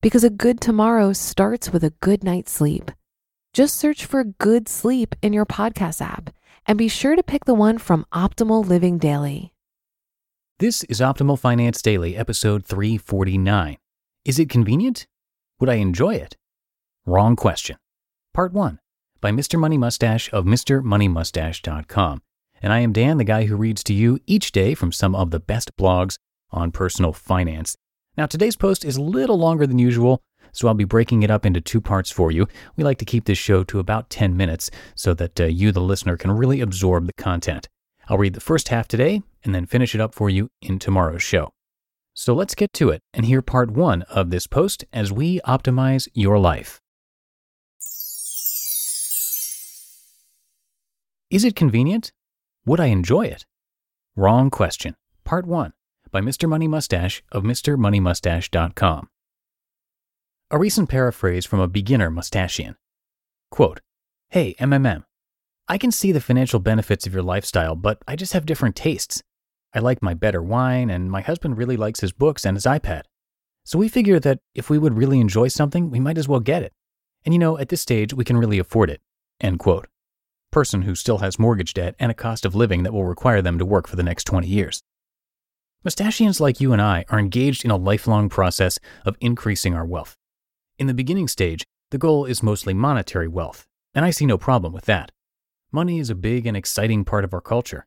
because a good tomorrow starts with a good night's sleep. Just search for Good Sleep in your podcast app and be sure to pick the one from Optimal Living Daily. This is Optimal Finance Daily, episode 349. Is it convenient? Would I enjoy it? Wrong question. Part 1 by Mr. Money Mustache of MrMoneyMustache.com. And I am Dan, the guy who reads to you each day from some of the best blogs on personal finance. Now, today's post is a little longer than usual, so I'll be breaking it up into two parts for you. We like to keep this show to about 10 minutes so that uh, you, the listener, can really absorb the content. I'll read the first half today and then finish it up for you in tomorrow's show. So let's get to it and hear part one of this post as we optimize your life. Is it convenient? Would I enjoy it? Wrong question. Part 1 by Mr. Money Mustache of MrMoneyMustache.com. A recent paraphrase from a beginner mustachian. Quote, Hey, MMM, I can see the financial benefits of your lifestyle, but I just have different tastes. I like my better wine, and my husband really likes his books and his iPad. So we figured that if we would really enjoy something, we might as well get it. And you know, at this stage, we can really afford it. End quote. Person who still has mortgage debt and a cost of living that will require them to work for the next 20 years. Mustachians like you and I are engaged in a lifelong process of increasing our wealth. In the beginning stage, the goal is mostly monetary wealth, and I see no problem with that. Money is a big and exciting part of our culture.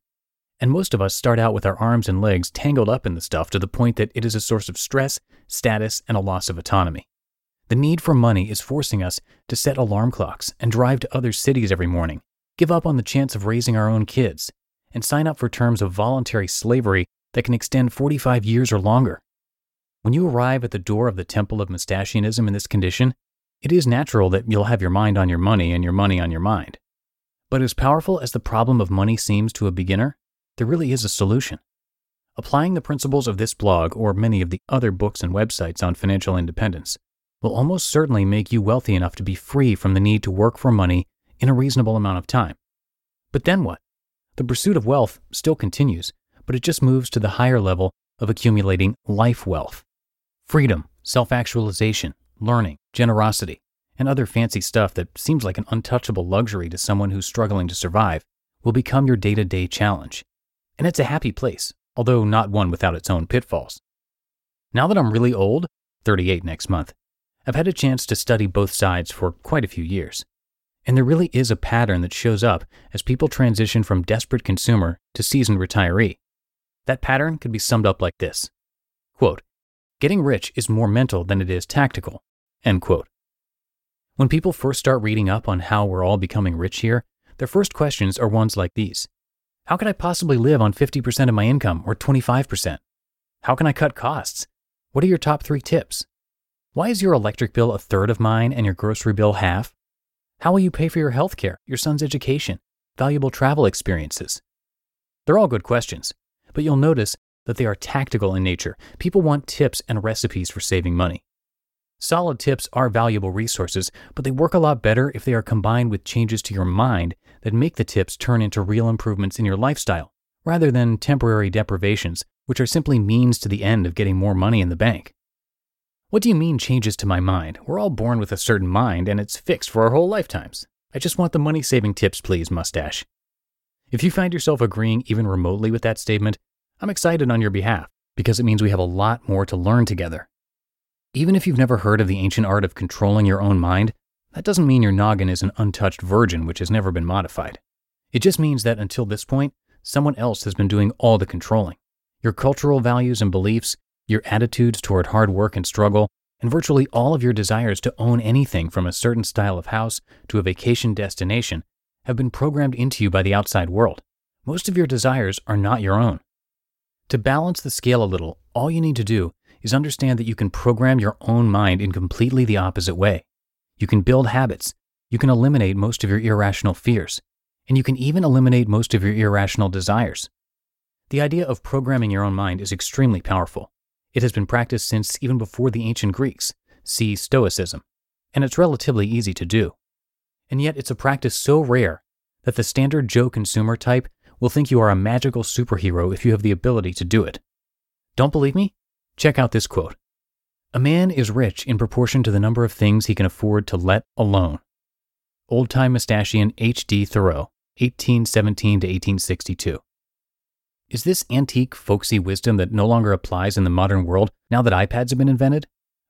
And most of us start out with our arms and legs tangled up in the stuff to the point that it is a source of stress, status, and a loss of autonomy. The need for money is forcing us to set alarm clocks and drive to other cities every morning, give up on the chance of raising our own kids, and sign up for terms of voluntary slavery that can extend 45 years or longer. When you arrive at the door of the temple of mustachianism in this condition, it is natural that you'll have your mind on your money and your money on your mind. But as powerful as the problem of money seems to a beginner, there really is a solution. Applying the principles of this blog or many of the other books and websites on financial independence will almost certainly make you wealthy enough to be free from the need to work for money in a reasonable amount of time. But then what? The pursuit of wealth still continues, but it just moves to the higher level of accumulating life wealth. Freedom, self actualization, learning, generosity, and other fancy stuff that seems like an untouchable luxury to someone who's struggling to survive will become your day to day challenge. And it's a happy place, although not one without its own pitfalls. Now that I'm really old, 38 next month, I've had a chance to study both sides for quite a few years. And there really is a pattern that shows up as people transition from desperate consumer to seasoned retiree. That pattern could be summed up like this Quote, Getting rich is more mental than it is tactical. End quote. When people first start reading up on how we're all becoming rich here, their first questions are ones like these How can I possibly live on 50% of my income or 25%? How can I cut costs? What are your top three tips? Why is your electric bill a third of mine and your grocery bill half? How will you pay for your health care, your son's education, valuable travel experiences? They're all good questions, but you'll notice that they are tactical in nature. People want tips and recipes for saving money. Solid tips are valuable resources, but they work a lot better if they are combined with changes to your mind that make the tips turn into real improvements in your lifestyle, rather than temporary deprivations, which are simply means to the end of getting more money in the bank. What do you mean changes to my mind? We're all born with a certain mind and it's fixed for our whole lifetimes. I just want the money saving tips, please, mustache. If you find yourself agreeing even remotely with that statement, I'm excited on your behalf because it means we have a lot more to learn together. Even if you've never heard of the ancient art of controlling your own mind, that doesn't mean your noggin is an untouched virgin which has never been modified. It just means that until this point, someone else has been doing all the controlling. Your cultural values and beliefs, your attitudes toward hard work and struggle, and virtually all of your desires to own anything from a certain style of house to a vacation destination have been programmed into you by the outside world. Most of your desires are not your own. To balance the scale a little, all you need to do is understand that you can program your own mind in completely the opposite way. You can build habits. You can eliminate most of your irrational fears. And you can even eliminate most of your irrational desires. The idea of programming your own mind is extremely powerful. It has been practiced since even before the ancient Greeks, see Stoicism, and it's relatively easy to do. And yet it's a practice so rare that the standard Joe consumer type will think you are a magical superhero if you have the ability to do it. Don't believe me? Check out this quote A man is rich in proportion to the number of things he can afford to let alone. Old time mustachian H.D. Thoreau, 1817 to 1862. Is this antique, folksy wisdom that no longer applies in the modern world now that iPads have been invented?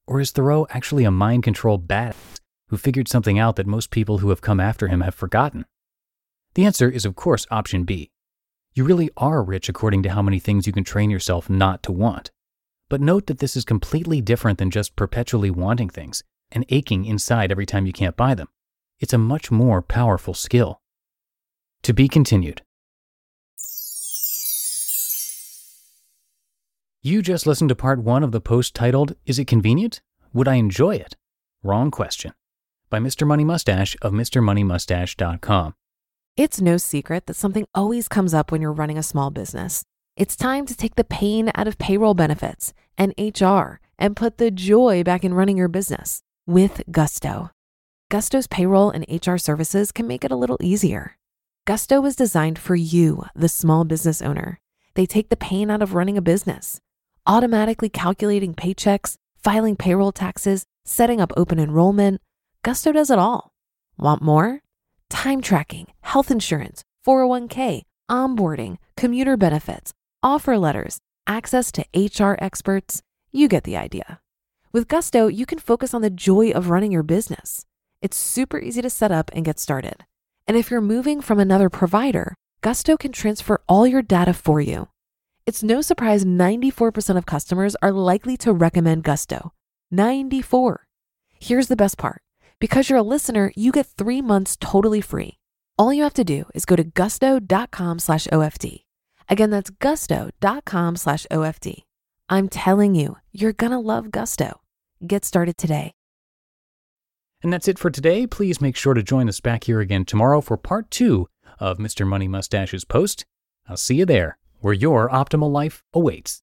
Or is Thoreau actually a mind controlled badass who figured something out that most people who have come after him have forgotten? The answer is, of course, option B. You really are rich according to how many things you can train yourself not to want. But note that this is completely different than just perpetually wanting things and aching inside every time you can't buy them. It's a much more powerful skill. To be continued. You just listened to part one of the post titled, Is It Convenient? Would I Enjoy It? Wrong question by Mr. Money Mustache of MrMoneyMustache.com. It's no secret that something always comes up when you're running a small business. It's time to take the pain out of payroll benefits and HR and put the joy back in running your business with Gusto. Gusto's payroll and HR services can make it a little easier. Gusto was designed for you, the small business owner. They take the pain out of running a business, automatically calculating paychecks, filing payroll taxes, setting up open enrollment. Gusto does it all. Want more? time tracking, health insurance, 401k, onboarding, commuter benefits, offer letters, access to HR experts. You get the idea. With Gusto, you can focus on the joy of running your business. It's super easy to set up and get started. And if you're moving from another provider, Gusto can transfer all your data for you. It's no surprise 94% of customers are likely to recommend Gusto. 94. Here's the best part. Because you're a listener, you get three months totally free. All you have to do is go to gusto.com slash OFD. Again, that's gusto.com slash OFD. I'm telling you, you're going to love Gusto. Get started today. And that's it for today. Please make sure to join us back here again tomorrow for part two of Mr. Money Mustache's post. I'll see you there, where your optimal life awaits.